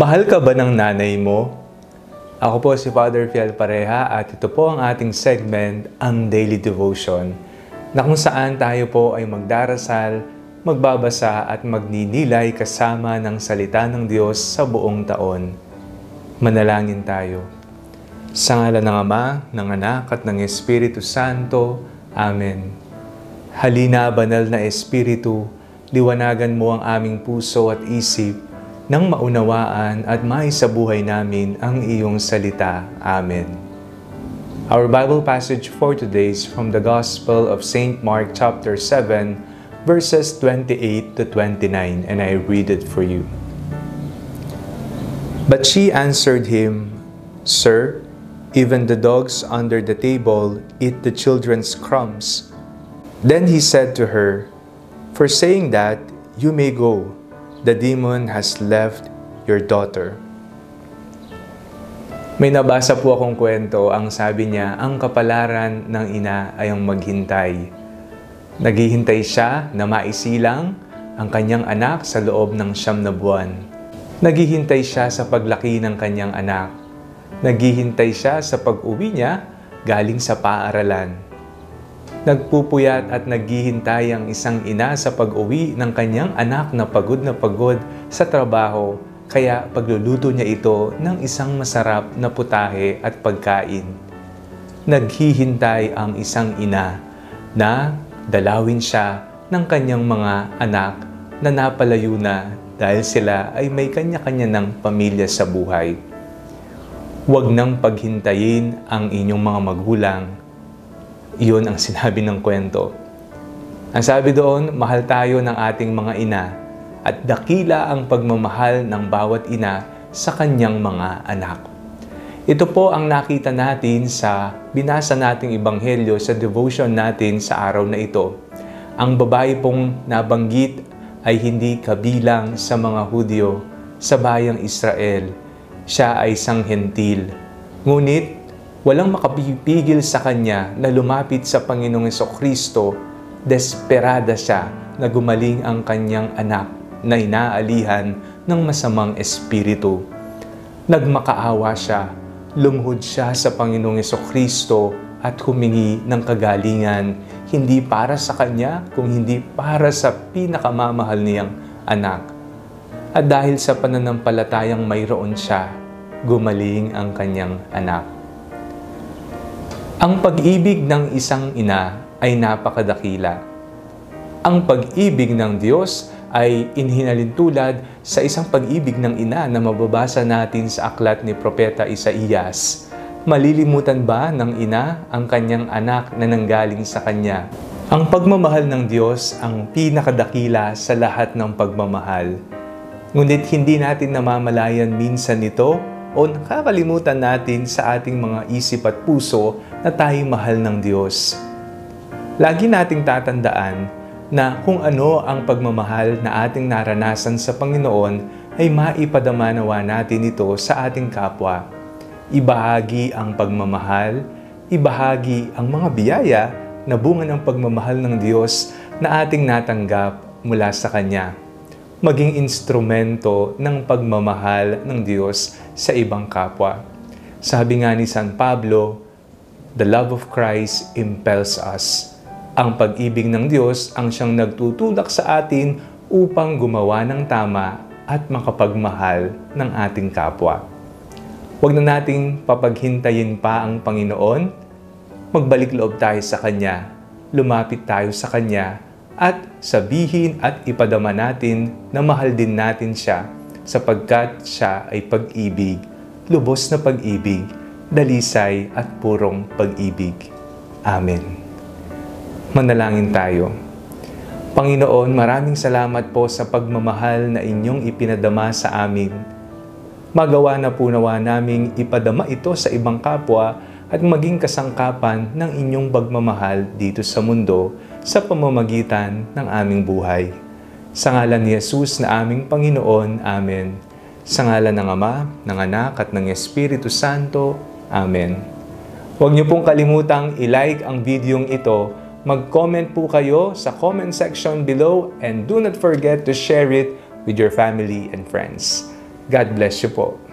Mahal ka ba ng nanay mo? Ako po si Father Fiel Pareha at ito po ang ating segment, ang Daily Devotion, na kung saan tayo po ay magdarasal, magbabasa at magninilay kasama ng salita ng Diyos sa buong taon. Manalangin tayo. Sa ngala ng Ama, ng Anak at ng Espiritu Santo. Amen. Halina, banal na Espiritu, liwanagan mo ang aming puso at isip nang maunawaan at maisabuhay namin ang iyong salita. Amen. Our Bible passage for today is from the Gospel of St. Mark chapter 7, verses 28 to 29, and I read it for you. But she answered him, Sir, even the dogs under the table eat the children's crumbs. Then he said to her, For saying that, you may go. The demon has left your daughter. May nabasa po akong kwento, ang sabi niya, ang kapalaran ng ina ay ang maghintay. Naghihintay siya na maisilang ang kanyang anak sa loob ng siyam na buwan. Naghihintay siya sa paglaki ng kanyang anak. Naghihintay siya sa pag-uwi niya galing sa paaralan. Nagpupuyat at naghihintay ang isang ina sa pag-uwi ng kanyang anak na pagod na pagod sa trabaho kaya pagluluto niya ito ng isang masarap na putahe at pagkain. Naghihintay ang isang ina na dalawin siya ng kanyang mga anak na napalayo na dahil sila ay may kanya-kanya ng pamilya sa buhay. Huwag nang paghintayin ang inyong mga magulang iyon ang sinabi ng kwento. Ang sabi doon, mahal tayo ng ating mga ina at dakila ang pagmamahal ng bawat ina sa kanyang mga anak. Ito po ang nakita natin sa binasa nating ebanghelyo sa devotion natin sa araw na ito. Ang babae pong nabanggit ay hindi kabilang sa mga Hudyo sa bayang Israel. Siya ay isang hentil. Ngunit walang makapipigil sa kanya na lumapit sa Panginoong Kristo, desperada siya na gumaling ang kanyang anak na inaalihan ng masamang espiritu. Nagmakaawa siya, lumuhod siya sa Panginoong Kristo at humingi ng kagalingan, hindi para sa kanya, kung hindi para sa pinakamamahal niyang anak. At dahil sa pananampalatayang mayroon siya, gumaling ang kanyang anak. Ang pag-ibig ng isang ina ay napakadakila. Ang pag-ibig ng Diyos ay inhinalintulad sa isang pag-ibig ng ina na mababasa natin sa aklat ni Propeta Isaías. Malilimutan ba ng ina ang kanyang anak na nanggaling sa kanya? Ang pagmamahal ng Diyos ang pinakadakila sa lahat ng pagmamahal. Ngunit hindi natin namamalayan minsan nito o nakakalimutan natin sa ating mga isip at puso na tayo mahal ng Diyos. Lagi nating tatandaan na kung ano ang pagmamahal na ating naranasan sa Panginoon ay maipadama nawa natin ito sa ating kapwa. Ibahagi ang pagmamahal, ibahagi ang mga biyaya na bunga ng pagmamahal ng Diyos na ating natanggap mula sa Kanya maging instrumento ng pagmamahal ng Diyos sa ibang kapwa. Sabi nga ni San Pablo, the love of Christ impels us. Ang pag-ibig ng Diyos ang siyang nagtutulak sa atin upang gumawa ng tama at makapagmahal ng ating kapwa. Huwag na nating papaghintayin pa ang Panginoon. Magbalik loob tayo sa Kanya. Lumapit tayo sa Kanya at sabihin at ipadama natin na mahal din natin siya sapagkat siya ay pag-ibig, lubos na pag-ibig, dalisay at purong pag-ibig. Amen. Manalangin tayo. Panginoon, maraming salamat po sa pagmamahal na inyong ipinadama sa amin. Magawa na po nawa naming ipadama ito sa ibang kapwa at maging kasangkapan ng inyong pagmamahal dito sa mundo sa pamamagitan ng aming buhay. Sa ngalan ni Jesus na aming Panginoon. Amen. Sa ngalan ng Ama, ng Anak at ng Espiritu Santo. Amen. Huwag niyo pong kalimutang i-like ang videong ito. Mag-comment po kayo sa comment section below and do not forget to share it with your family and friends. God bless you po.